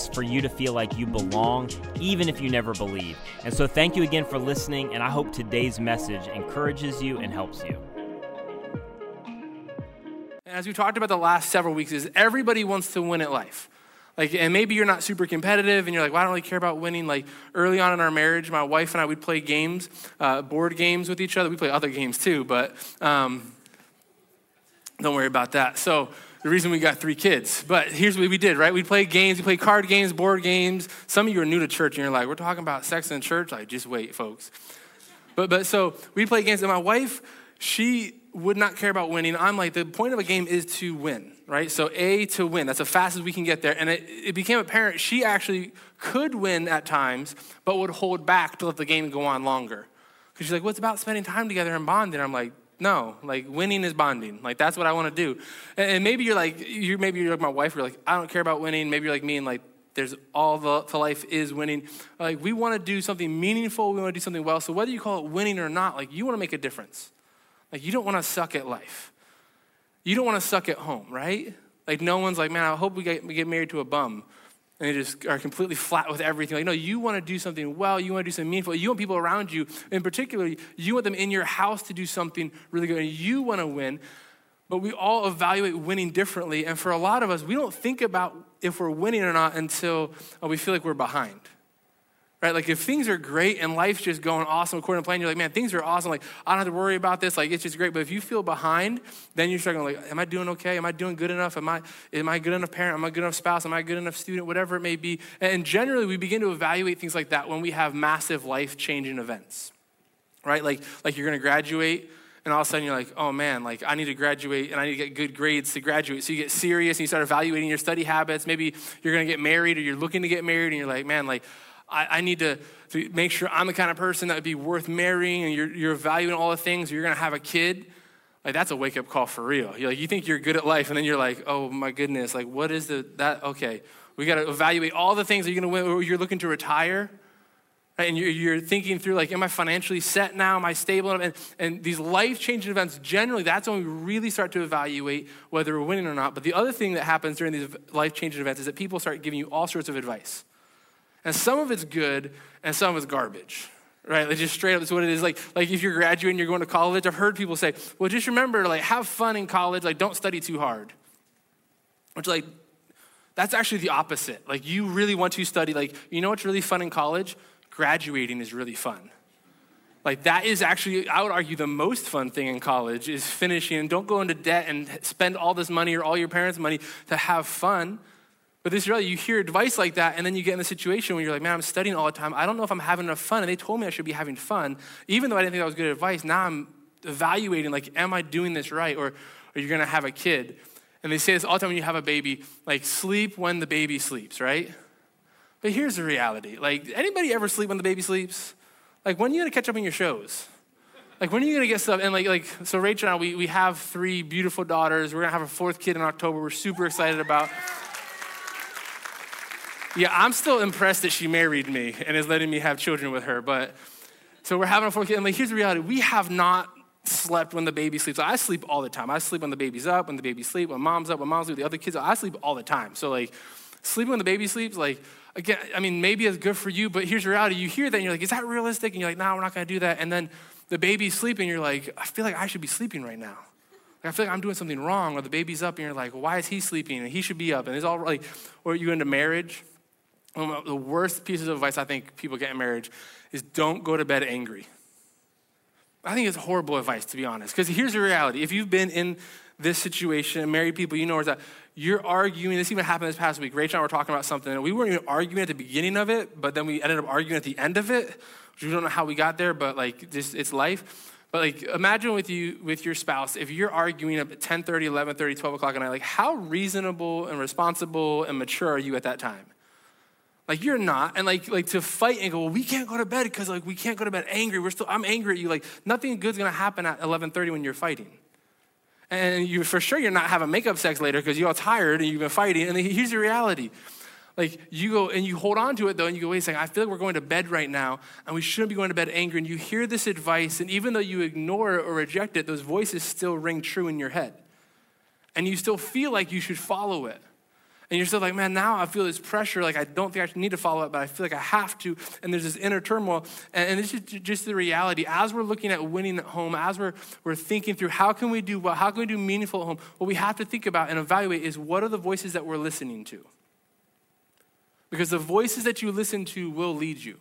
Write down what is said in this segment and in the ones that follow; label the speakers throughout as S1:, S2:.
S1: is for you to feel like you belong, even if you never believe. And so, thank you again for listening, and I hope today's message encourages you and helps you.
S2: As we talked about the last several weeks, is everybody wants to win at life. Like, and maybe you're not super competitive and you're like, well, I don't really care about winning. Like, early on in our marriage, my wife and I would play games, uh, board games with each other. We play other games too, but um, don't worry about that. So, the reason we got three kids. But here's what we did, right? We played games, we played card games, board games. Some of you are new to church and you're like, we're talking about sex in church? Like, just wait, folks. But, but so we play games, and my wife, she would not care about winning. I'm like, the point of a game is to win, right? So A to win. That's the fastest we can get there. And it, it became apparent she actually could win at times, but would hold back to let the game go on longer. Because she's like, what's well, about spending time together and bonding? I'm like, no, like winning is bonding. Like that's what I want to do. And, maybe you're like, you maybe you're like my wife. You're like, I don't care about winning. Maybe you're like me and like, there's all the to life is winning. Like we want to do something meaningful. We want to do something well. So whether you call it winning or not, like you want to make a difference. Like you don't want to suck at life. You don't want to suck at home, right? Like no one's like, man, I hope we get, we get married to a bum and they just are completely flat with everything. Like, no, you want to do something well. You want to do something meaningful. You want people around you, in particular, you want them in your house to do something really good, and you want to win. But we all evaluate winning differently. And for a lot of us, we don't think about if we're winning or not until uh, we feel like we're behind right? Like if things are great and life's just going awesome according to plan, you're like, man, things are awesome. Like I don't have to worry about this. Like it's just great. But if you feel behind, then you're struggling. Like, am I doing okay? Am I doing good enough? Am I am I good enough parent? Am I good enough spouse? Am I good enough student? Whatever it may be. And generally, we begin to evaluate things like that when we have massive life changing events, right? Like like you're going to graduate. And all of a sudden you're like, oh man, like I need to graduate and I need to get good grades to graduate. So you get serious and you start evaluating your study habits. Maybe you're gonna get married or you're looking to get married and you're like, man, like I, I need to, to make sure I'm the kind of person that would be worth marrying and you're, you're valuing all the things, you're going to have a kid. Like, that's a wake up call for real. You're like, you think you're good at life, and then you're like, oh my goodness, like, what is the, that, okay. We got to evaluate all the things that you're going to you're looking to retire. Right? And you're, you're, thinking through, like, am I financially set now? Am I stable? And, and these life changing events, generally, that's when we really start to evaluate whether we're winning or not. But the other thing that happens during these life changing events is that people start giving you all sorts of advice. And some of it's good and some of it's garbage. Right? Like just straight up, it's what it is. Like, like if you're graduating, you're going to college. I've heard people say, well, just remember, like, have fun in college, like, don't study too hard. Which, like, that's actually the opposite. Like, you really want to study, like, you know what's really fun in college? Graduating is really fun. Like, that is actually, I would argue, the most fun thing in college is finishing. Don't go into debt and spend all this money or all your parents' money to have fun. But this really, you hear advice like that, and then you get in a situation where you're like, man, I'm studying all the time. I don't know if I'm having enough fun. And they told me I should be having fun. Even though I didn't think that was good advice, now I'm evaluating, like, am I doing this right? Or are you going to have a kid? And they say this all the time when you have a baby, like, sleep when the baby sleeps, right? But here's the reality. Like, anybody ever sleep when the baby sleeps? Like, when are you going to catch up on your shows? Like, when are you going to get stuff? And, like, like so Rachel and I, we, we have three beautiful daughters. We're going to have a fourth kid in October. We're super excited about. Yeah, I'm still impressed that she married me and is letting me have children with her. But so we're having a four kid. And like, here's the reality: we have not slept when the baby sleeps. I sleep all the time. I sleep when the baby's up, when the baby sleep, when mom's up, when mom's with the other kids. I sleep all the time. So like, sleeping when the baby sleeps, like again, I mean, maybe it's good for you, but here's the reality: you hear that, and you're like, is that realistic? And you're like, no, we're not going to do that. And then the baby's sleeping, you're like, I feel like I should be sleeping right now. Like, I feel like I'm doing something wrong, or the baby's up, and you're like, why is he sleeping? And he should be up, and it's all like, or you into marriage one of the worst pieces of advice I think people get in marriage is don't go to bed angry. I think it's horrible advice, to be honest. Because here's the reality if you've been in this situation, married people, you know where it's at. You're arguing. This even happened this past week. Rachel and I were talking about something, and we weren't even arguing at the beginning of it, but then we ended up arguing at the end of it. We don't know how we got there, but like, just, it's life. But like, imagine with you, with your spouse, if you're arguing at 10 30, 11 30, 12 o'clock at night, like, how reasonable and responsible and mature are you at that time? Like you're not, and like like to fight and go, well, we can't go to bed because like we can't go to bed angry. We're still, I'm angry at you. Like nothing good's gonna happen at 11:30 when you're fighting. And you for sure you're not having makeup sex later because you're all tired and you've been fighting. And here's the reality. Like you go and you hold on to it though, and you go, wait a second, I feel like we're going to bed right now, and we shouldn't be going to bed angry. And you hear this advice, and even though you ignore it or reject it, those voices still ring true in your head. And you still feel like you should follow it. And you're still like, man, now I feel this pressure. Like, I don't think I need to follow it, but I feel like I have to. And there's this inner turmoil. And, and it's just, just the reality. As we're looking at winning at home, as we're, we're thinking through how can we do well, how can we do meaningful at home, what we have to think about and evaluate is what are the voices that we're listening to? Because the voices that you listen to will lead you.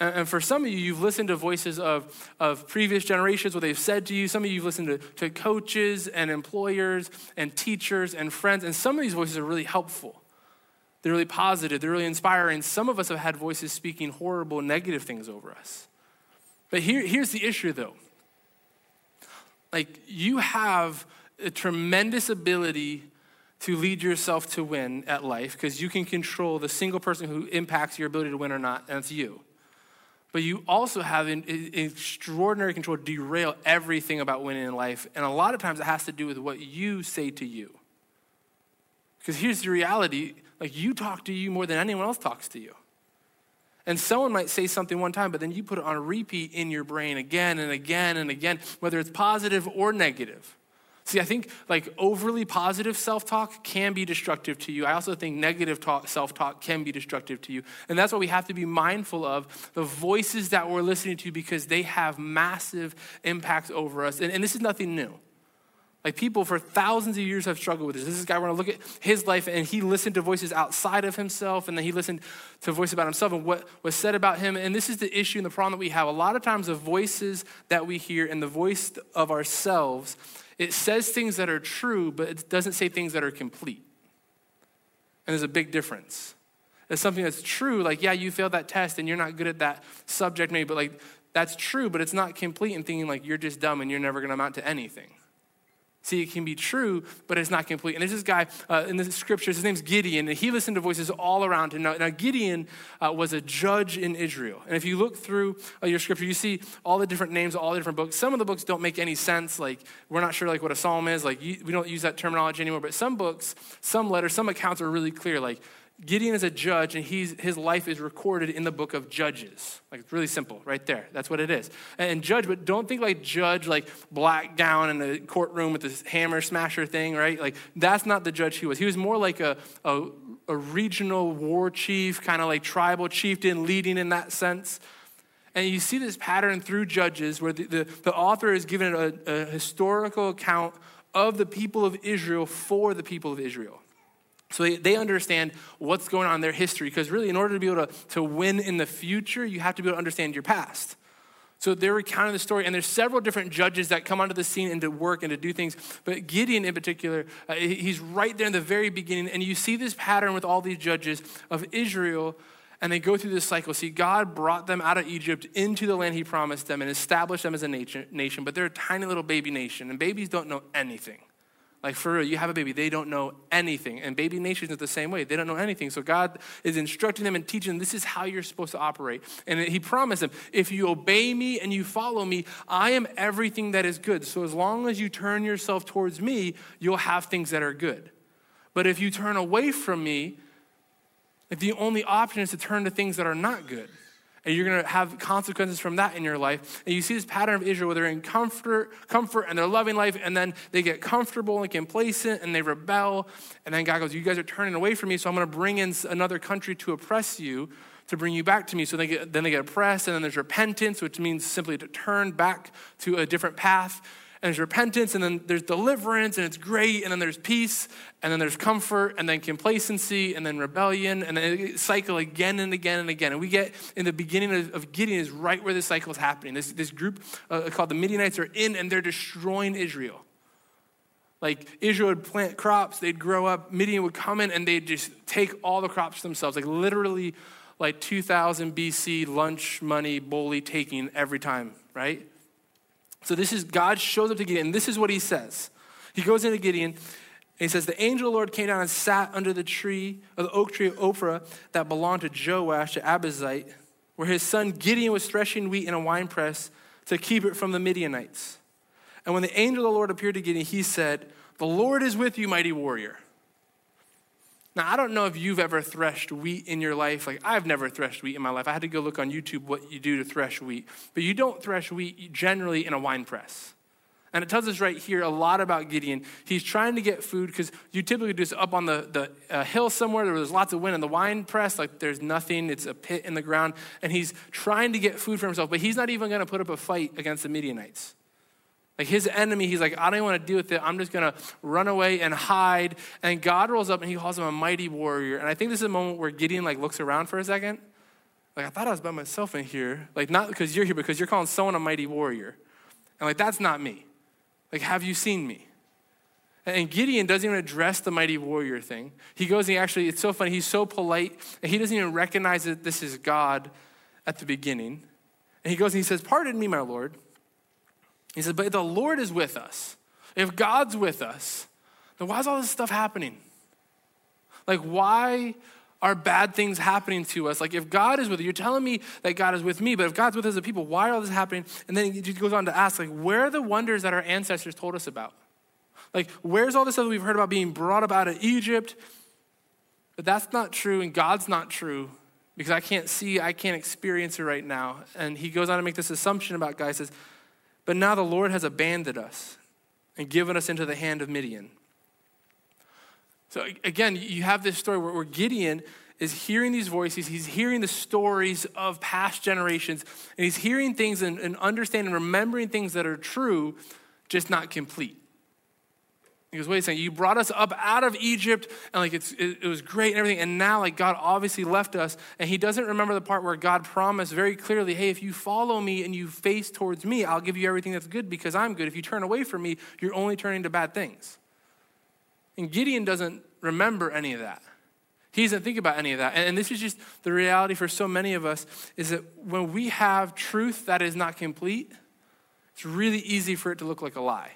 S2: And for some of you, you've listened to voices of, of previous generations, what they've said to you. Some of you, have listened to, to coaches and employers and teachers and friends. And some of these voices are really helpful. They're really positive. They're really inspiring. Some of us have had voices speaking horrible, negative things over us. But here, here's the issue, though. Like, you have a tremendous ability to lead yourself to win at life because you can control the single person who impacts your ability to win or not, and it's you but you also have an, extraordinary control to derail everything about winning in life. And a lot of times it has to do with what you say to you. Because here's the reality like you talk to you more than anyone else talks to you. And someone might say something one time, but then you put it on repeat in your brain again and again and again, whether it's positive or negative. See, I think like overly positive self talk can be destructive to you. I also think negative self talk can be destructive to you. And that's why we have to be mindful of the voices that we're listening to because they have massive impacts over us. And, and this is nothing new. Like people for thousands of years have struggled with this. This is a guy, we're gonna look at his life, and he listened to voices outside of himself, and then he listened to voice about himself and what was said about him. And this is the issue and the problem that we have. A lot of times, the voices that we hear and the voice of ourselves it says things that are true, but it doesn't say things that are complete. And there's a big difference. It's something that's true, like, yeah, you failed that test and you're not good at that subject, maybe, but like, that's true, but it's not complete and thinking like you're just dumb and you're never gonna amount to anything. See, it can be true, but it's not complete. And there's this guy uh, in the scriptures, his name's Gideon, and he listened to voices all around him. Now, now Gideon uh, was a judge in Israel. And if you look through uh, your scripture, you see all the different names, all the different books. Some of the books don't make any sense. Like, we're not sure like what a psalm is. Like, you, we don't use that terminology anymore. But some books, some letters, some accounts are really clear. Like, Gideon is a judge, and he's, his life is recorded in the book of Judges. Like, it's really simple, right there. That's what it is. And, judge, but don't think like judge, like black gown in the courtroom with this hammer smasher thing, right? Like, that's not the judge he was. He was more like a, a, a regional war chief, kind of like tribal chieftain, leading in that sense. And you see this pattern through Judges where the, the, the author is given a, a historical account of the people of Israel for the people of Israel. So they, they understand what's going on in their history. Because really, in order to be able to, to win in the future, you have to be able to understand your past. So they're recounting the story, and there's several different judges that come onto the scene and to work and to do things. But Gideon, in particular, uh, he's right there in the very beginning, and you see this pattern with all these judges of Israel, and they go through this cycle. See, God brought them out of Egypt into the land He promised them and established them as a nation, but they're a tiny little baby nation, and babies don't know anything. Like for real, you have a baby, they don't know anything. And baby nations are the same way. They don't know anything. So God is instructing them and teaching them this is how you're supposed to operate. And He promised them, if you obey me and you follow me, I am everything that is good. So as long as you turn yourself towards me, you'll have things that are good. But if you turn away from me, if the only option is to turn to things that are not good, and you're going to have consequences from that in your life. And you see this pattern of Israel where they're in comfort, comfort and they're loving life, and then they get comfortable and complacent and they rebel. And then God goes, You guys are turning away from me, so I'm going to bring in another country to oppress you to bring you back to me. So they get, then they get oppressed, and then there's repentance, which means simply to turn back to a different path and there's repentance, and then there's deliverance, and it's great, and then there's peace, and then there's comfort, and then complacency, and then rebellion, and then cycle again and again and again. And we get in the beginning of, of Gideon is right where this cycle is happening. This, this group uh, called the Midianites are in, and they're destroying Israel. Like Israel would plant crops, they'd grow up, Midian would come in, and they'd just take all the crops themselves, like literally like 2000 BC lunch money bully taking every time, right? So this is God shows up to Gideon, and this is what he says. He goes into Gideon, and he says, The angel of the Lord came down and sat under the tree, of the oak tree of Ophrah that belonged to Joash, the Abiezrite, where his son Gideon was threshing wheat in a winepress to keep it from the Midianites. And when the angel of the Lord appeared to Gideon, he said, The Lord is with you, mighty warrior. Now, I don't know if you've ever threshed wheat in your life. Like, I've never threshed wheat in my life. I had to go look on YouTube what you do to thresh wheat. But you don't thresh wheat generally in a wine press. And it tells us right here a lot about Gideon. He's trying to get food because you typically do this up on the, the uh, hill somewhere where there's lots of wind. And the wine press, like there's nothing, it's a pit in the ground. And he's trying to get food for himself, but he's not even going to put up a fight against the Midianites. Like his enemy, he's like, I don't even want to deal with it. I'm just going to run away and hide. And God rolls up and he calls him a mighty warrior. And I think this is a moment where Gideon like looks around for a second. Like, I thought I was by myself in here. Like, not because you're here, because you're calling someone a mighty warrior. And like, that's not me. Like, have you seen me? And Gideon doesn't even address the mighty warrior thing. He goes and he actually, it's so funny, he's so polite, and he doesn't even recognize that this is God at the beginning. And he goes and he says, Pardon me, my Lord. He says, But the Lord is with us. If God's with us, then why is all this stuff happening? Like, why are bad things happening to us. Like if God is with you, you're telling me that God is with me, but if God's with us people, why are all this happening? And then he goes on to ask, like, where are the wonders that our ancestors told us about? Like, where's all this stuff we've heard about being brought up out of Egypt? But that's not true, and God's not true because I can't see, I can't experience it right now. And he goes on to make this assumption about God. He says, But now the Lord has abandoned us and given us into the hand of Midian. So again, you have this story where Gideon is hearing these voices, he's hearing the stories of past generations, and he's hearing things and, and understanding, remembering things that are true, just not complete. He goes, wait a second, you brought us up out of Egypt, and like it's, it, it was great and everything, and now like God obviously left us, and he doesn't remember the part where God promised very clearly, hey, if you follow me and you face towards me, I'll give you everything that's good because I'm good. If you turn away from me, you're only turning to bad things. And Gideon doesn't remember any of that. He doesn't think about any of that. And this is just the reality for so many of us is that when we have truth that is not complete, it's really easy for it to look like a lie.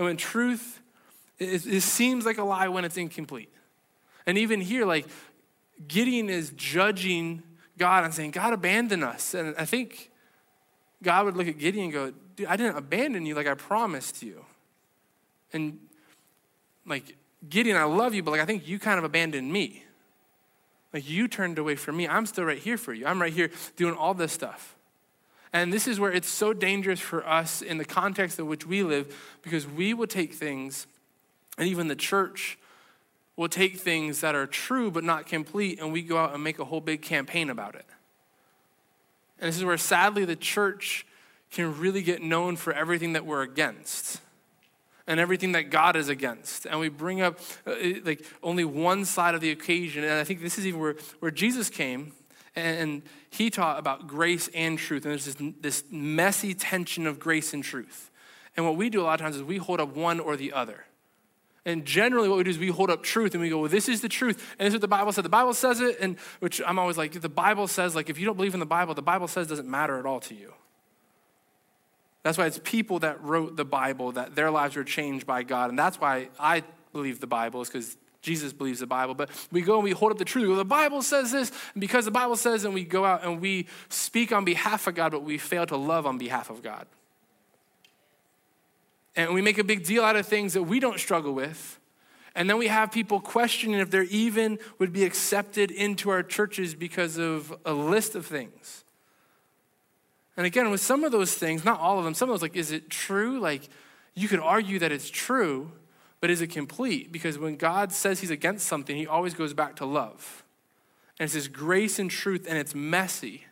S2: And when truth, it, it seems like a lie when it's incomplete. And even here, like Gideon is judging God and saying, God abandoned us. And I think God would look at Gideon and go, Dude, I didn't abandon you like I promised you. And like Gideon, I love you, but like I think you kind of abandoned me. Like you turned away from me. I'm still right here for you. I'm right here doing all this stuff. And this is where it's so dangerous for us in the context in which we live because we will take things, and even the church will take things that are true but not complete, and we go out and make a whole big campaign about it. And this is where sadly the church can really get known for everything that we're against and everything that God is against. And we bring up uh, like only one side of the occasion. And I think this is even where, where Jesus came and he taught about grace and truth. And there's this, this messy tension of grace and truth. And what we do a lot of times is we hold up one or the other. And generally, what we do is we hold up truth and we go, well, this is the truth. And this is what the Bible said. The Bible says it, and which I'm always like, the Bible says, like, if you don't believe in the Bible, the Bible says doesn't matter at all to you. That's why it's people that wrote the Bible that their lives were changed by God. And that's why I believe the Bible, is because Jesus believes the Bible. But we go and we hold up the truth. Well, the Bible says this, and because the Bible says, and we go out and we speak on behalf of God, but we fail to love on behalf of God. And we make a big deal out of things that we don't struggle with. And then we have people questioning if they're even would be accepted into our churches because of a list of things. And again, with some of those things, not all of them, some of those, like, is it true? Like, you could argue that it's true, but is it complete? Because when God says he's against something, he always goes back to love. And it's this grace and truth, and it's messy.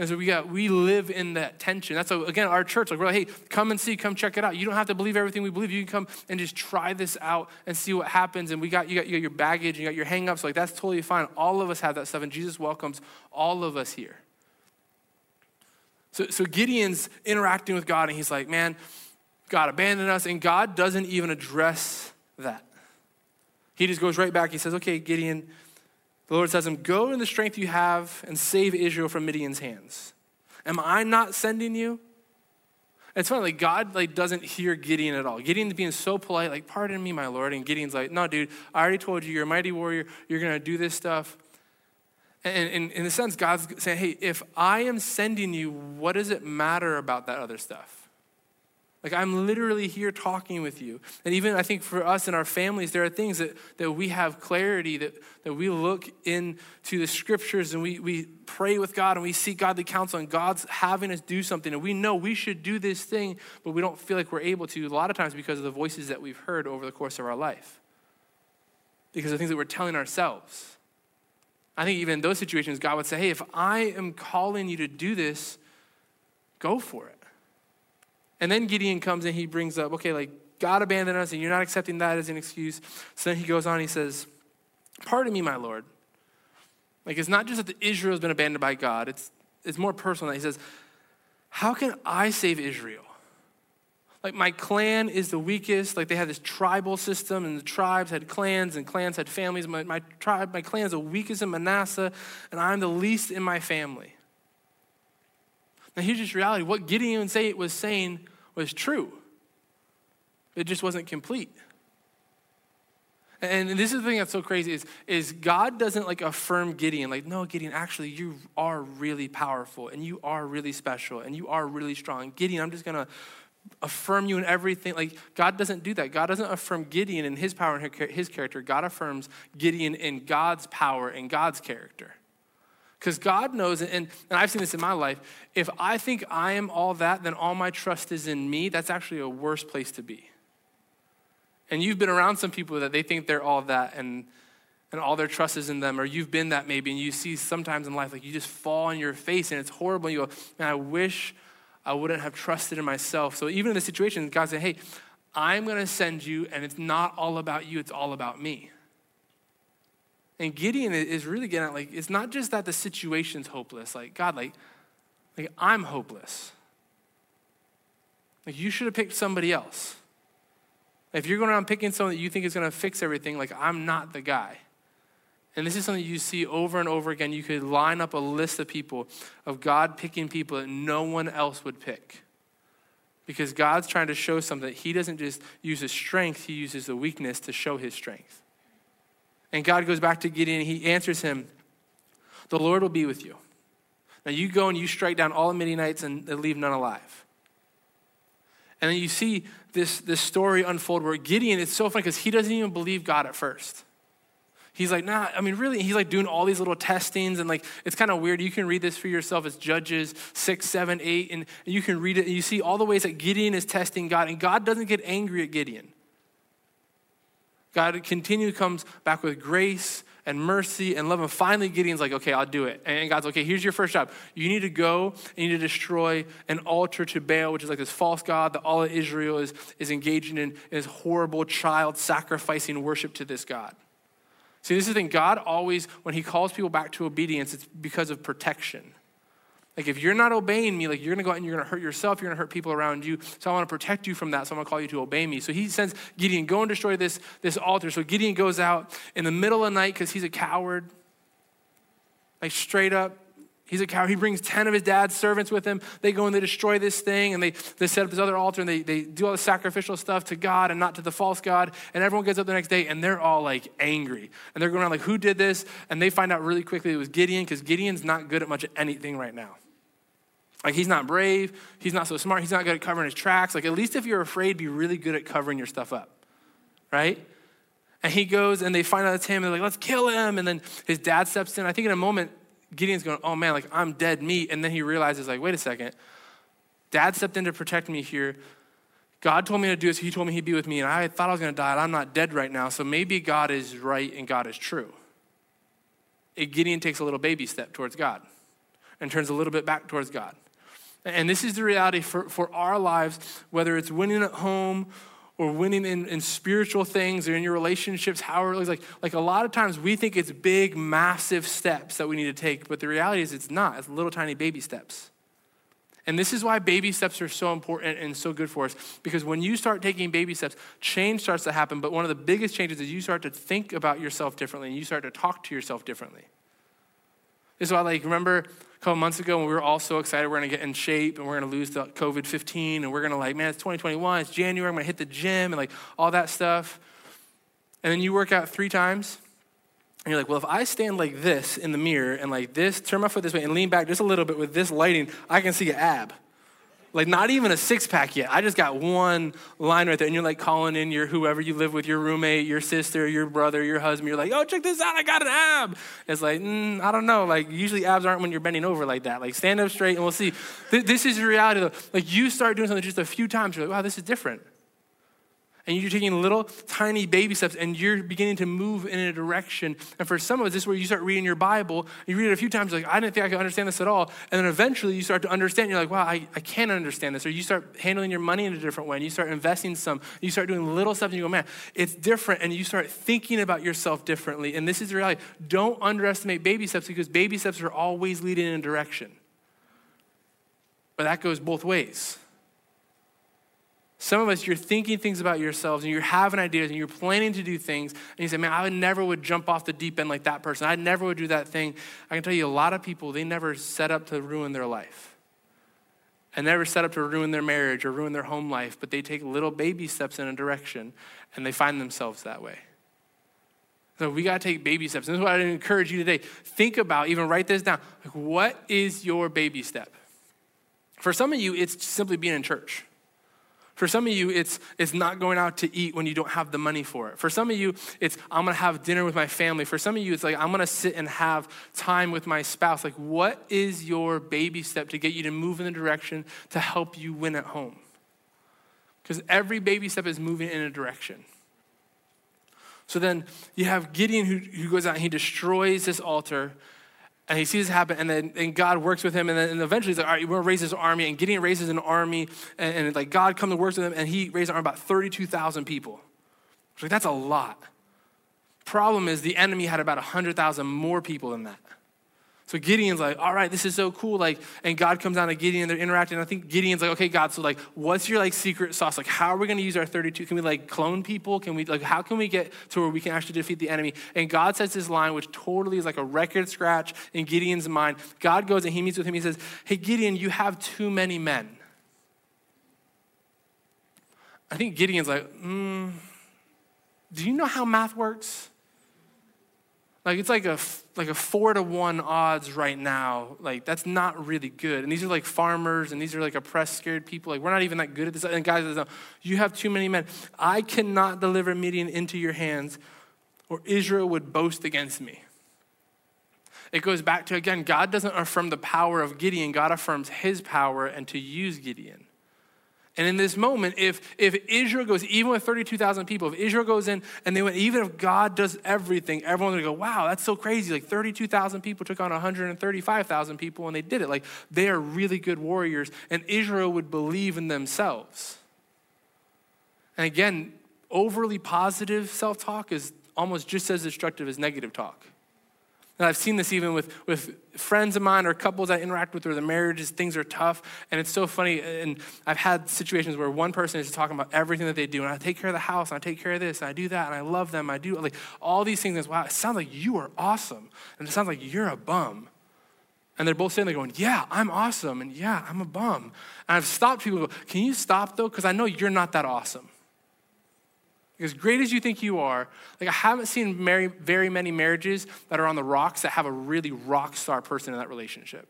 S2: And so we got we live in that tension. That's so again our church. Like we're like, hey, come and see, come check it out. You don't have to believe everything we believe. You can come and just try this out and see what happens. And we got you got, you got your baggage, you got your hangups. Like that's totally fine. All of us have that stuff, and Jesus welcomes all of us here. So, so Gideon's interacting with God, and he's like, man, God abandoned us, and God doesn't even address that. He just goes right back. He says, okay, Gideon, the Lord says to him, go in the strength you have and save Israel from Midian's hands. Am I not sending you? It's funny, like God like doesn't hear Gideon at all. Gideon's being so polite, like, pardon me, my Lord. And Gideon's like, no, dude, I already told you, you're a mighty warrior, you're gonna do this stuff. And, and in a sense, God's saying, hey, if I am sending you, what does it matter about that other stuff? Like, I'm literally here talking with you. And even I think for us and our families, there are things that, that we have clarity, that, that we look into the scriptures and we, we pray with God and we seek godly counsel, and God's having us do something. And we know we should do this thing, but we don't feel like we're able to a lot of times because of the voices that we've heard over the course of our life, because of things that we're telling ourselves. I think even in those situations, God would say, Hey, if I am calling you to do this, go for it. And then Gideon comes and he brings up, okay, like God abandoned us and you're not accepting that as an excuse. So then he goes on, he says, Pardon me, my Lord. Like it's not just that Israel has been abandoned by God, it's, it's more personal. He says, How can I save Israel? Like my clan is the weakest. Like they had this tribal system, and the tribes had clans, and clans had families. My, my tribe, my clan is the weakest in Manasseh, and I'm the least in my family. Now, here's just reality. What Gideon say was saying was true, it just wasn't complete. And this is the thing that's so crazy is, is God doesn't like affirm Gideon, like, no, Gideon, actually, you are really powerful and you are really special and you are really strong. Gideon, I'm just going to affirm you in everything. Like, God doesn't do that. God doesn't affirm Gideon in his power and his character. God affirms Gideon in God's power and God's character. Because God knows, and, and I've seen this in my life, if I think I am all that, then all my trust is in me, that's actually a worse place to be. And you've been around some people that they think they're all that and, and all their trust is in them, or you've been that maybe, and you see sometimes in life, like you just fall on your face and it's horrible. And you go, man, I wish I wouldn't have trusted in myself. So even in the situation, God said, hey, I'm going to send you, and it's not all about you, it's all about me. And Gideon is really getting at like, it's not just that the situation's hopeless. Like, God, like, like I'm hopeless. Like, you should have picked somebody else. If you're going around picking someone that you think is going to fix everything, like, I'm not the guy. And this is something you see over and over again. You could line up a list of people, of God picking people that no one else would pick. Because God's trying to show something that He doesn't just use His strength, He uses the weakness to show His strength. And God goes back to Gideon. And he answers him, The Lord will be with you. Now you go and you strike down all the Midianites and leave none alive. And then you see this, this story unfold where Gideon, it's so funny because he doesn't even believe God at first. He's like, nah, I mean, really, he's like doing all these little testings, and like, it's kind of weird. You can read this for yourself. It's Judges 6, 7, 8, and you can read it, and you see all the ways that Gideon is testing God, and God doesn't get angry at Gideon. God continually comes back with grace and mercy and love. And finally, Gideon's like, okay, I'll do it. And God's okay, here's your first job. You need to go and you need to destroy an altar to Baal, which is like this false god that all of Israel is, is engaging in, this horrible child sacrificing worship to this God. See, this is the thing. God always, when he calls people back to obedience, it's because of protection. Like if you're not obeying me, like you're gonna go out and you're gonna hurt yourself, you're gonna hurt people around you. So I wanna protect you from that. So I'm gonna call you to obey me. So he sends Gideon, go and destroy this, this altar. So Gideon goes out in the middle of the night because he's a coward. Like straight up, he's a coward. He brings 10 of his dad's servants with him. They go and they destroy this thing and they, they set up this other altar and they, they do all the sacrificial stuff to God and not to the false God. And everyone gets up the next day and they're all like angry. And they're going around like, who did this? And they find out really quickly it was Gideon because Gideon's not good at much of anything right now. Like he's not brave, he's not so smart, he's not good at covering his tracks. Like at least if you're afraid, be really good at covering your stuff up. Right? And he goes and they find out it's him and they're like, let's kill him. And then his dad steps in. I think in a moment, Gideon's going, oh man, like I'm dead meat. And then he realizes, like, wait a second. Dad stepped in to protect me here. God told me to do this. He told me he'd be with me. And I thought I was going to die. And I'm not dead right now. So maybe God is right and God is true. Gideon takes a little baby step towards God and turns a little bit back towards God. And this is the reality for, for our lives, whether it's winning at home or winning in, in spiritual things or in your relationships, however it looks like. Like a lot of times we think it's big, massive steps that we need to take, but the reality is it's not. It's little tiny baby steps. And this is why baby steps are so important and so good for us. Because when you start taking baby steps, change starts to happen. But one of the biggest changes is you start to think about yourself differently and you start to talk to yourself differently. This is why, like, remember a couple months ago when we were all so excited we're going to get in shape and we're going to lose the COVID 15 and we're going to like, man, it's 2021, it's January, I'm going to hit the gym and like all that stuff. And then you work out three times and you're like, well, if I stand like this in the mirror and like this, turn my foot this way and lean back just a little bit with this lighting, I can see an ab. Like, not even a six pack yet. I just got one line right there. And you're like calling in your whoever you live with, your roommate, your sister, your brother, your husband. You're like, oh, check this out. I got an ab. It's like, mm, I don't know. Like, usually abs aren't when you're bending over like that. Like, stand up straight and we'll see. This is the reality though. Like, you start doing something just a few times. You're like, wow, this is different and you're taking little tiny baby steps and you're beginning to move in a direction. And for some of us, this is where you start reading your Bible. You read it a few times, like, I didn't think I could understand this at all. And then eventually you start to understand. You're like, wow, I, I can't understand this. Or you start handling your money in a different way and you start investing some. You start doing little stuff and you go, man, it's different. And you start thinking about yourself differently. And this is the reality. Don't underestimate baby steps because baby steps are always leading in a direction. But that goes both ways. Some of us, you're thinking things about yourselves and you're having ideas and you're planning to do things, and you say, Man, I would never would jump off the deep end like that person. I never would do that thing. I can tell you a lot of people, they never set up to ruin their life. And never set up to ruin their marriage or ruin their home life, but they take little baby steps in a direction and they find themselves that way. So we got to take baby steps. And this is what I encourage you today. Think about, even write this down. Like, what is your baby step? For some of you, it's simply being in church. For some of you, it's, it's not going out to eat when you don't have the money for it. For some of you, it's I'm gonna have dinner with my family. For some of you, it's like I'm gonna sit and have time with my spouse. Like, what is your baby step to get you to move in the direction to help you win at home? Because every baby step is moving in a direction. So then you have Gideon who, who goes out and he destroys this altar and he sees it happen, and then and God works with him, and then and eventually he's like, all right, we're gonna raise his army. And Gideon raises an army, and, and like God comes and works with him, and he raises an army about 32,000 people. Like, that's a lot. Problem is, the enemy had about 100,000 more people than that. So Gideon's like, all right, this is so cool. Like, and God comes down to Gideon, they're interacting. I think Gideon's like, okay, God, so like, what's your like secret sauce? Like, how are we gonna use our 32? Can we like clone people? Can we like how can we get to where we can actually defeat the enemy? And God says this line, which totally is like a record scratch in Gideon's mind. God goes and he meets with him. He says, Hey Gideon, you have too many men. I think Gideon's like, mm, do you know how math works? Like it's like a like a four to one odds right now. Like that's not really good. And these are like farmers, and these are like oppressed, scared people. Like we're not even that good at this. And guys, you have too many men. I cannot deliver Midian into your hands, or Israel would boast against me. It goes back to again, God doesn't affirm the power of Gideon. God affirms His power and to use Gideon. And in this moment, if, if Israel goes, even with 32,000 people, if Israel goes in and they went, even if God does everything, everyone's gonna go, wow, that's so crazy. Like 32,000 people took on 135,000 people and they did it. Like they are really good warriors. And Israel would believe in themselves. And again, overly positive self talk is almost just as destructive as negative talk. And I've seen this even with, with friends of mine or couples I interact with where the marriages, things are tough. And it's so funny. And I've had situations where one person is talking about everything that they do. And I take care of the house, and I take care of this, and I do that, and I love them. I do like all these things. Wow, it sounds like you are awesome. And it sounds like you're a bum. And they're both sitting there going, Yeah, I'm awesome. And yeah, I'm a bum. And I've stopped people go, Can you stop though? Because I know you're not that awesome. As great as you think you are, like I haven't seen very, very many marriages that are on the rocks that have a really rock star person in that relationship.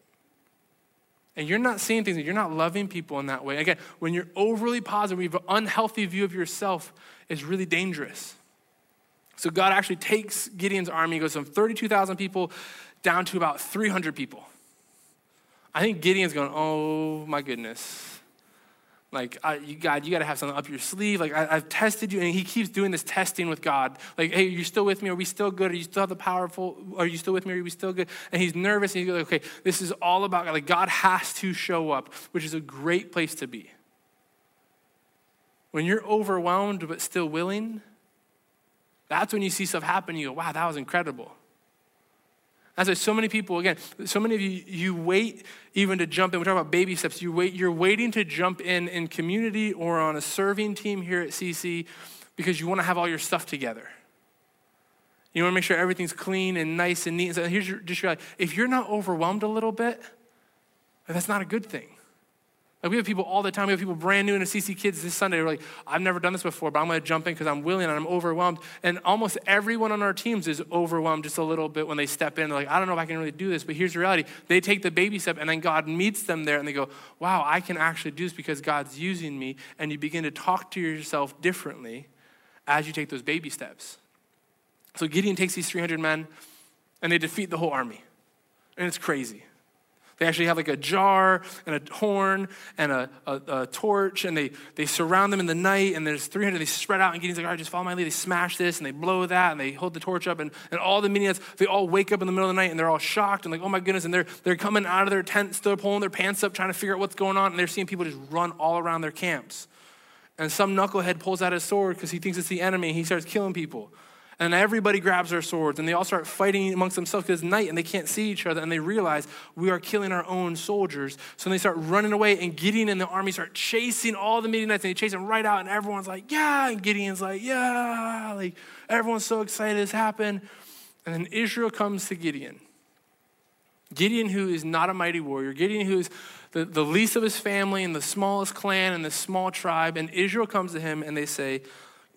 S2: And you're not seeing things, and you're not loving people in that way. Again, when you're overly positive, you have an unhealthy view of yourself, is really dangerous. So God actually takes Gideon's army, goes from 32,000 people down to about 300 people. I think Gideon's going, oh my goodness. Like, I, you, God, you got to have something up your sleeve. Like, I, have tested you. And he keeps doing this testing with God. Like, hey, you still with me? Are we still good? Are you still the powerful? Are you still with me? Are we still good? And he's nervous. And he's like, okay, this is all about God. Like, God has to show up, which is a great place to be. When you're overwhelmed but still willing, that's when you see stuff happen. You go, wow, that was incredible. That's why so many people, again, so many of you, you wait even to jump in. We're talking about baby steps. You wait, you're waiting to jump in in community or on a serving team here at CC because you want to have all your stuff together. You want to make sure everything's clean and nice and neat. And so here's your, just your, if you're not overwhelmed a little bit, that's not a good thing. Like we have people all the time. We have people brand new into CC Kids this Sunday. We're like, I've never done this before, but I'm going to jump in because I'm willing and I'm overwhelmed. And almost everyone on our teams is overwhelmed just a little bit when they step in. They're like, I don't know if I can really do this. But here's the reality: they take the baby step, and then God meets them there, and they go, Wow, I can actually do this because God's using me. And you begin to talk to yourself differently as you take those baby steps. So Gideon takes these 300 men, and they defeat the whole army, and it's crazy. They actually have like a jar and a horn and a, a, a, torch, and they, they surround them in the night, and there's 300. They spread out, and Gideon's like, all right, just follow my lead. They smash this, and they blow that, and they hold the torch up, and, and all the Midianites, they all wake up in the middle of the night, and they're all shocked, and like, oh my goodness, and they're, they're coming out of their tents, they're pulling their pants up, trying to figure out what's going on, and they're seeing people just run all around their camps. And some knucklehead pulls out his sword because he thinks it's the enemy, and he starts killing people. And everybody grabs their swords and they all start fighting amongst themselves because it's night and they can't see each other and they realize we are killing our own soldiers. So they start running away and Gideon and the army start chasing all the Midianites and they chase them right out and everyone's like, yeah. And Gideon's like, yeah. Like everyone's so excited this happened. And then Israel comes to Gideon. Gideon, who is not a mighty warrior, Gideon, who is the, the least of his family and the smallest clan and the small tribe, and Israel comes to him and they say,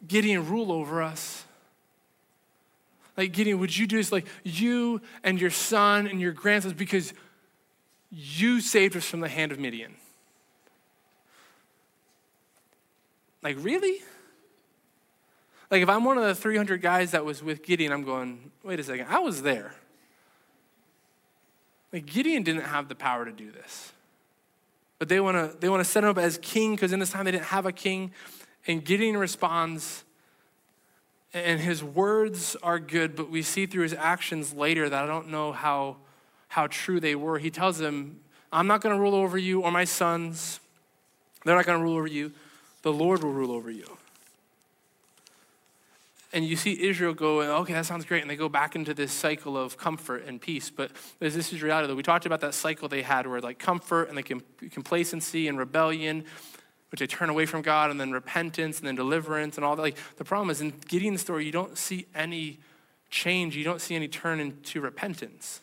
S2: Gideon, rule over us. Like, Gideon, would you do this? Like, you and your son and your grandsons, because you saved us from the hand of Midian. Like, really? Like, if I'm one of the 300 guys that was with Gideon, I'm going, wait a second, I was there. Like, Gideon didn't have the power to do this. But they want to they want to set him up as king because in this time they didn't have a king. And Gideon responds and his words are good, but we see through his actions later that I don't know how, how true they were. He tells them, I'm not going to rule over you or my sons. They're not going to rule over you. The Lord will rule over you. And you see Israel go, okay, that sounds great. And they go back into this cycle of comfort and peace. But this is reality. We talked about that cycle they had where like comfort and like complacency and rebellion which they turn away from God, and then repentance, and then deliverance, and all that. Like the problem is in Gideon's story, you don't see any change, you don't see any turn into repentance.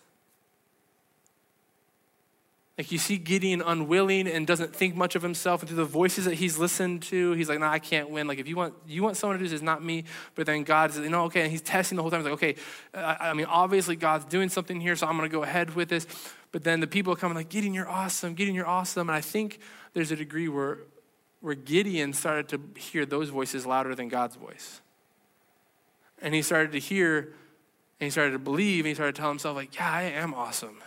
S2: Like you see Gideon unwilling and doesn't think much of himself, and through the voices that he's listened to, he's like, "No, nah, I can't win." Like if you want, you want someone to do this, it's not me. But then God says, "You know, okay." And he's testing the whole time. He's like, "Okay, I, I mean, obviously God's doing something here, so I'm going to go ahead with this." But then the people come and like, "Gideon, you're awesome. Gideon, you're awesome." And I think there's a degree where where Gideon started to hear those voices louder than God's voice. And he started to hear and he started to believe and he started to tell himself, like, yeah, I am awesome.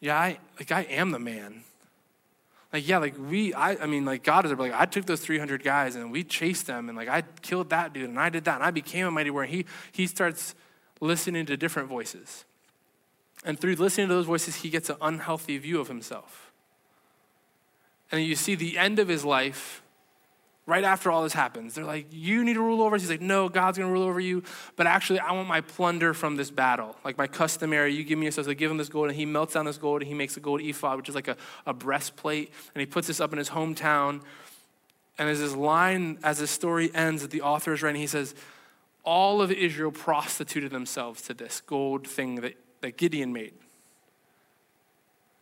S2: Yeah, I like I am the man. Like, yeah, like we, I, I mean, like God is like, I took those 300 guys and we chased them and like I killed that dude and I did that and I became a mighty warrior. He, he starts listening to different voices. And through listening to those voices, he gets an unhealthy view of himself. And you see the end of his life right after all this happens. They're like, You need to rule over us. He's like, No, God's going to rule over you. But actually, I want my plunder from this battle. Like my customary, you give me yourself. So they give him this gold, and he melts down this gold, and he makes a gold ephod, which is like a, a breastplate. And he puts this up in his hometown. And as this line as the story ends that the author is writing. He says, All of Israel prostituted themselves to this gold thing that, that Gideon made.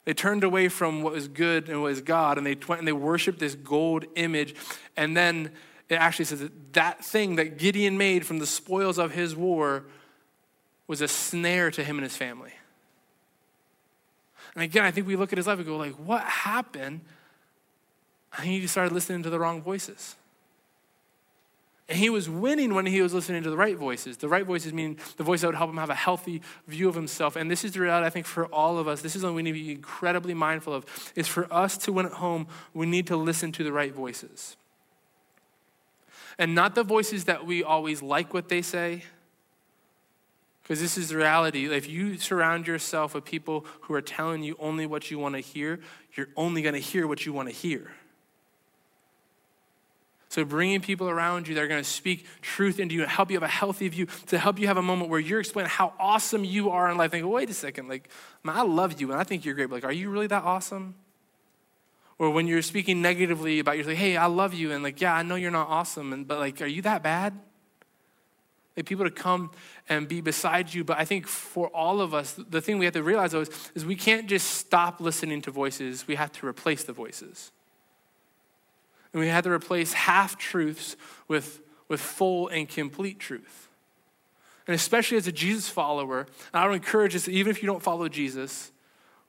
S2: They turned away from what was good and what was God, and they went and they worshiped this gold image. And then it actually says that that thing that Gideon made from the spoils of his war was a snare to him and his family. And again, I think we look at his life and go, like, what happened? I he started listening to the wrong voices. And he was winning when he was listening to the right voices. The right voices mean the voice that would help him have a healthy view of himself. And this is the reality, I think, for all of us. This is what we need to be incredibly mindful of. Is for us to win at home, we need to listen to the right voices. And not the voices that we always like what they say. Because this is the reality. If you surround yourself with people who are telling you only what you want to hear, you're only going to hear what you want to hear. So, bringing people around you that are going to speak truth into you and help you have a healthy view, to help you have a moment where you're explaining how awesome you are in life. Think, wait a second, like, man, I love you and I think you're great, but like, are you really that awesome? Or when you're speaking negatively about yourself, like, hey, I love you, and like, yeah, I know you're not awesome, and but like, are you that bad? like people to come and be beside you. But I think for all of us, the thing we have to realize though is, is we can't just stop listening to voices. We have to replace the voices. And we had to replace half truths with, with full and complete truth. And especially as a Jesus follower, I would encourage this, even if you don't follow Jesus,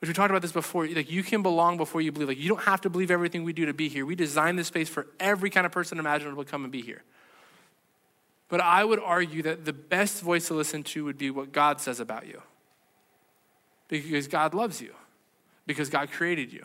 S2: which we talked about this before, like you can belong before you believe. Like you don't have to believe everything we do to be here. We design this space for every kind of person imaginable to come and be here. But I would argue that the best voice to listen to would be what God says about you. Because God loves you, because God created you.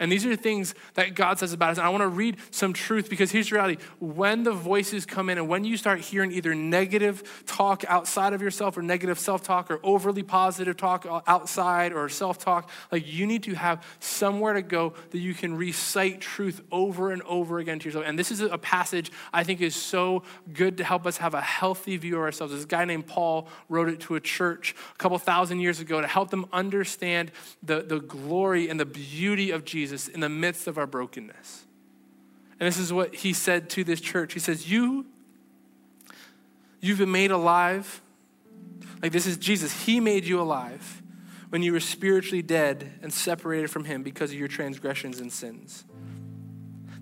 S2: And these are things that God says about us. And I want to read some truth because here's the reality. When the voices come in and when you start hearing either negative talk outside of yourself or negative self talk or overly positive talk outside or self talk, like you need to have somewhere to go that you can recite truth over and over again to yourself. And this is a passage I think is so good to help us have a healthy view of ourselves. This guy named Paul wrote it to a church a couple thousand years ago to help them understand the, the glory and the beauty of Jesus Jesus in the midst of our brokenness. And this is what he said to this church. He says, You, you've been made alive. Like this is Jesus. He made you alive when you were spiritually dead and separated from him because of your transgressions and sins.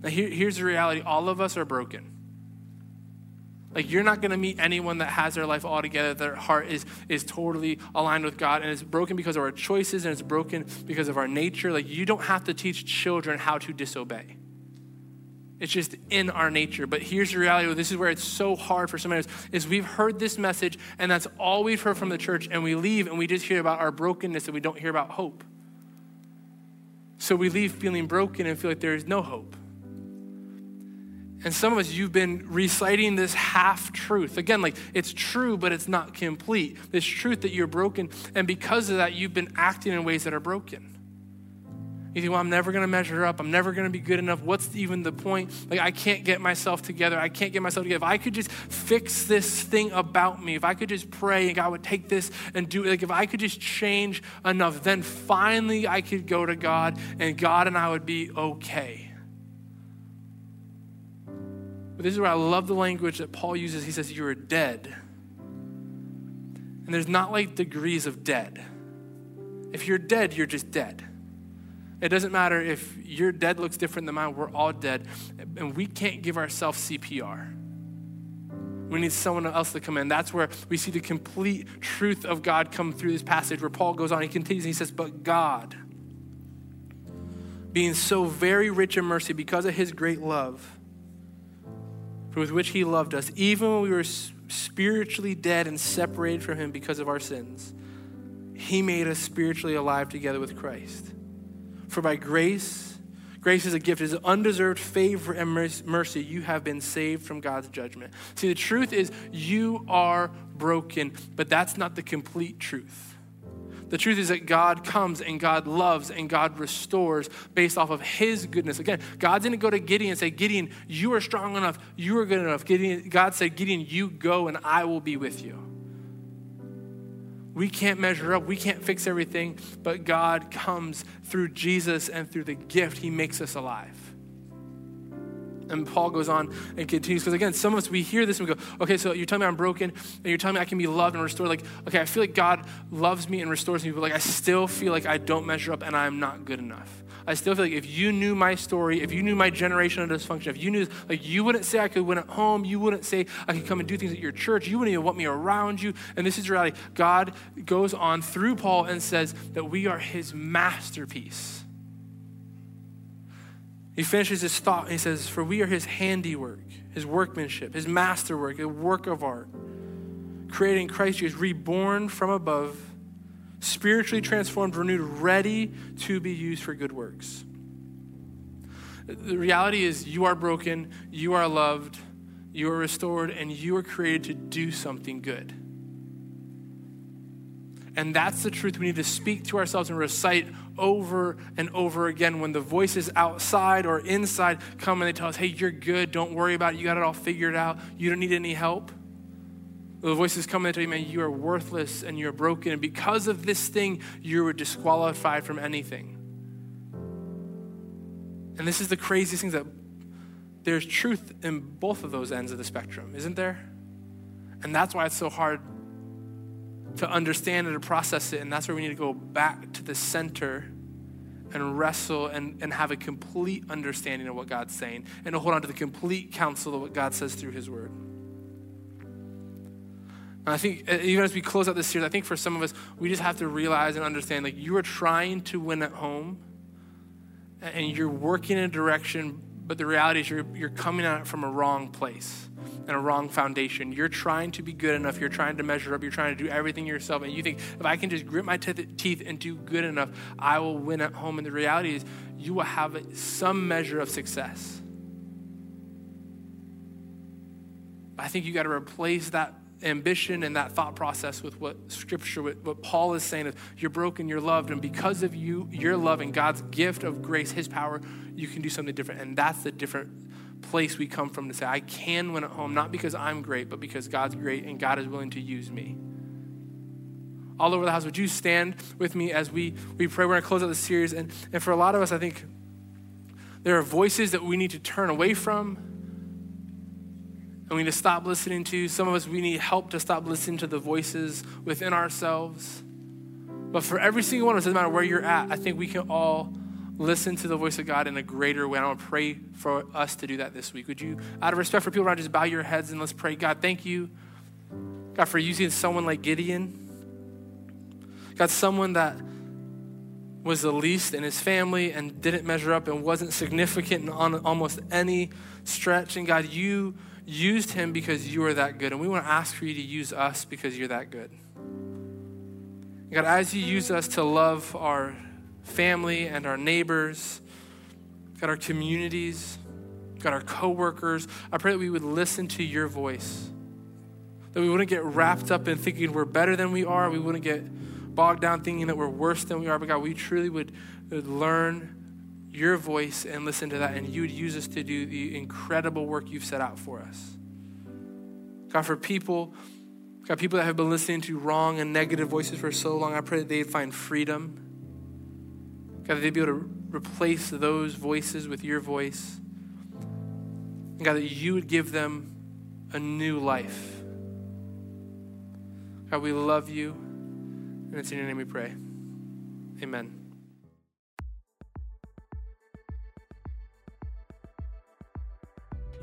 S2: Now, here, here's the reality all of us are broken. Like you're not going to meet anyone that has their life all together, their heart is, is totally aligned with God, and it's broken because of our choices and it's broken because of our nature. Like you don't have to teach children how to disobey. It's just in our nature. But here's the reality. This is where it's so hard for some of us is we've heard this message, and that's all we've heard from the church, and we leave and we just hear about our brokenness and we don't hear about hope. So we leave feeling broken and feel like there is no hope. And some of us, you've been reciting this half truth. Again, like it's true, but it's not complete. This truth that you're broken. And because of that, you've been acting in ways that are broken. You think, well, I'm never going to measure up. I'm never going to be good enough. What's even the point? Like, I can't get myself together. I can't get myself together. If I could just fix this thing about me, if I could just pray and God would take this and do it, like, if I could just change enough, then finally I could go to God and God and I would be okay. But this is where I love the language that Paul uses. He says, You are dead. And there's not like degrees of dead. If you're dead, you're just dead. It doesn't matter if your dead looks different than mine, we're all dead. And we can't give ourselves CPR. We need someone else to come in. That's where we see the complete truth of God come through this passage where Paul goes on, he continues, he says, But God, being so very rich in mercy because of his great love, with which he loved us, even when we were spiritually dead and separated from him because of our sins. He made us spiritually alive together with Christ. For by grace, grace is a gift, is undeserved favor and mercy, you have been saved from God's judgment. See, the truth is you are broken, but that's not the complete truth. The truth is that God comes and God loves and God restores based off of his goodness. Again, God didn't go to Gideon and say, Gideon, you are strong enough, you are good enough. Gideon, God said, Gideon, you go and I will be with you. We can't measure up, we can't fix everything, but God comes through Jesus and through the gift, he makes us alive. And Paul goes on and continues. Because again, some of us, we hear this and we go, okay, so you're telling me I'm broken and you're telling me I can be loved and restored. Like, okay, I feel like God loves me and restores me, but like I still feel like I don't measure up and I'm not good enough. I still feel like if you knew my story, if you knew my generational dysfunction, if you knew, like, you wouldn't say I could win at home, you wouldn't say I could come and do things at your church, you wouldn't even want me around you. And this is reality. God goes on through Paul and says that we are his masterpiece. He finishes his thought he says, For we are his handiwork, his workmanship, his masterwork, a work of art, created in Christ Jesus, reborn from above, spiritually transformed, renewed, ready to be used for good works. The reality is, you are broken, you are loved, you are restored, and you are created to do something good. And that's the truth we need to speak to ourselves and recite over and over again when the voices outside or inside come and they tell us, hey, you're good, don't worry about it, you got it all figured out, you don't need any help. The voices come and tell you, man, you are worthless and you're broken. And because of this thing, you were disqualified from anything. And this is the craziest thing that there's truth in both of those ends of the spectrum, isn't there? And that's why it's so hard to understand and to process it. And that's where we need to go back to the center and wrestle and, and have a complete understanding of what God's saying and to hold on to the complete counsel of what God says through His Word. And I think uh, even as we close out this series, I think for some of us, we just have to realize and understand like you are trying to win at home and you're working in a direction, but the reality is you're, you're coming at it from a wrong place and a wrong foundation. You're trying to be good enough. You're trying to measure up. You're trying to do everything yourself. And you think, if I can just grit my t- teeth and do good enough, I will win at home. And the reality is, you will have some measure of success. I think you got to replace that ambition and that thought process with what scripture what paul is saying is you're broken you're loved and because of you your love and god's gift of grace his power you can do something different. And that's the different place we come from to say i can win at home not because i'm great but because god's great and god is willing to use me. All over the house would you stand with me as we we pray? We're going to close out the series and, and for a lot of us i think there are voices that we need to turn away from and we need to stop listening to. Some of us, we need help to stop listening to the voices within ourselves. But for every single one of us, doesn't matter where you're at, I think we can all listen to the voice of God in a greater way. I want to pray for us to do that this week. Would you, out of respect for people around, just bow your heads and let's pray. God, thank you, God, for using someone like Gideon. God, someone that was the least in his family and didn't measure up and wasn't significant on almost any stretch. And God, you used him because you are that good. And we want to ask for you to use us because you're that good. God, as you use us to love our family and our neighbors, God, our communities, God, our coworkers, I pray that we would listen to your voice. That we wouldn't get wrapped up in thinking we're better than we are. We wouldn't get bogged down thinking that we're worse than we are. But God, we truly would, would learn your voice and listen to that, and you would use us to do the incredible work you've set out for us. God, for people, God, people that have been listening to wrong and negative voices for so long, I pray that they'd find freedom. God, that they'd be able to replace those voices with your voice. And God, that you would give them a new life. God, we love you, and it's in your name we pray. Amen.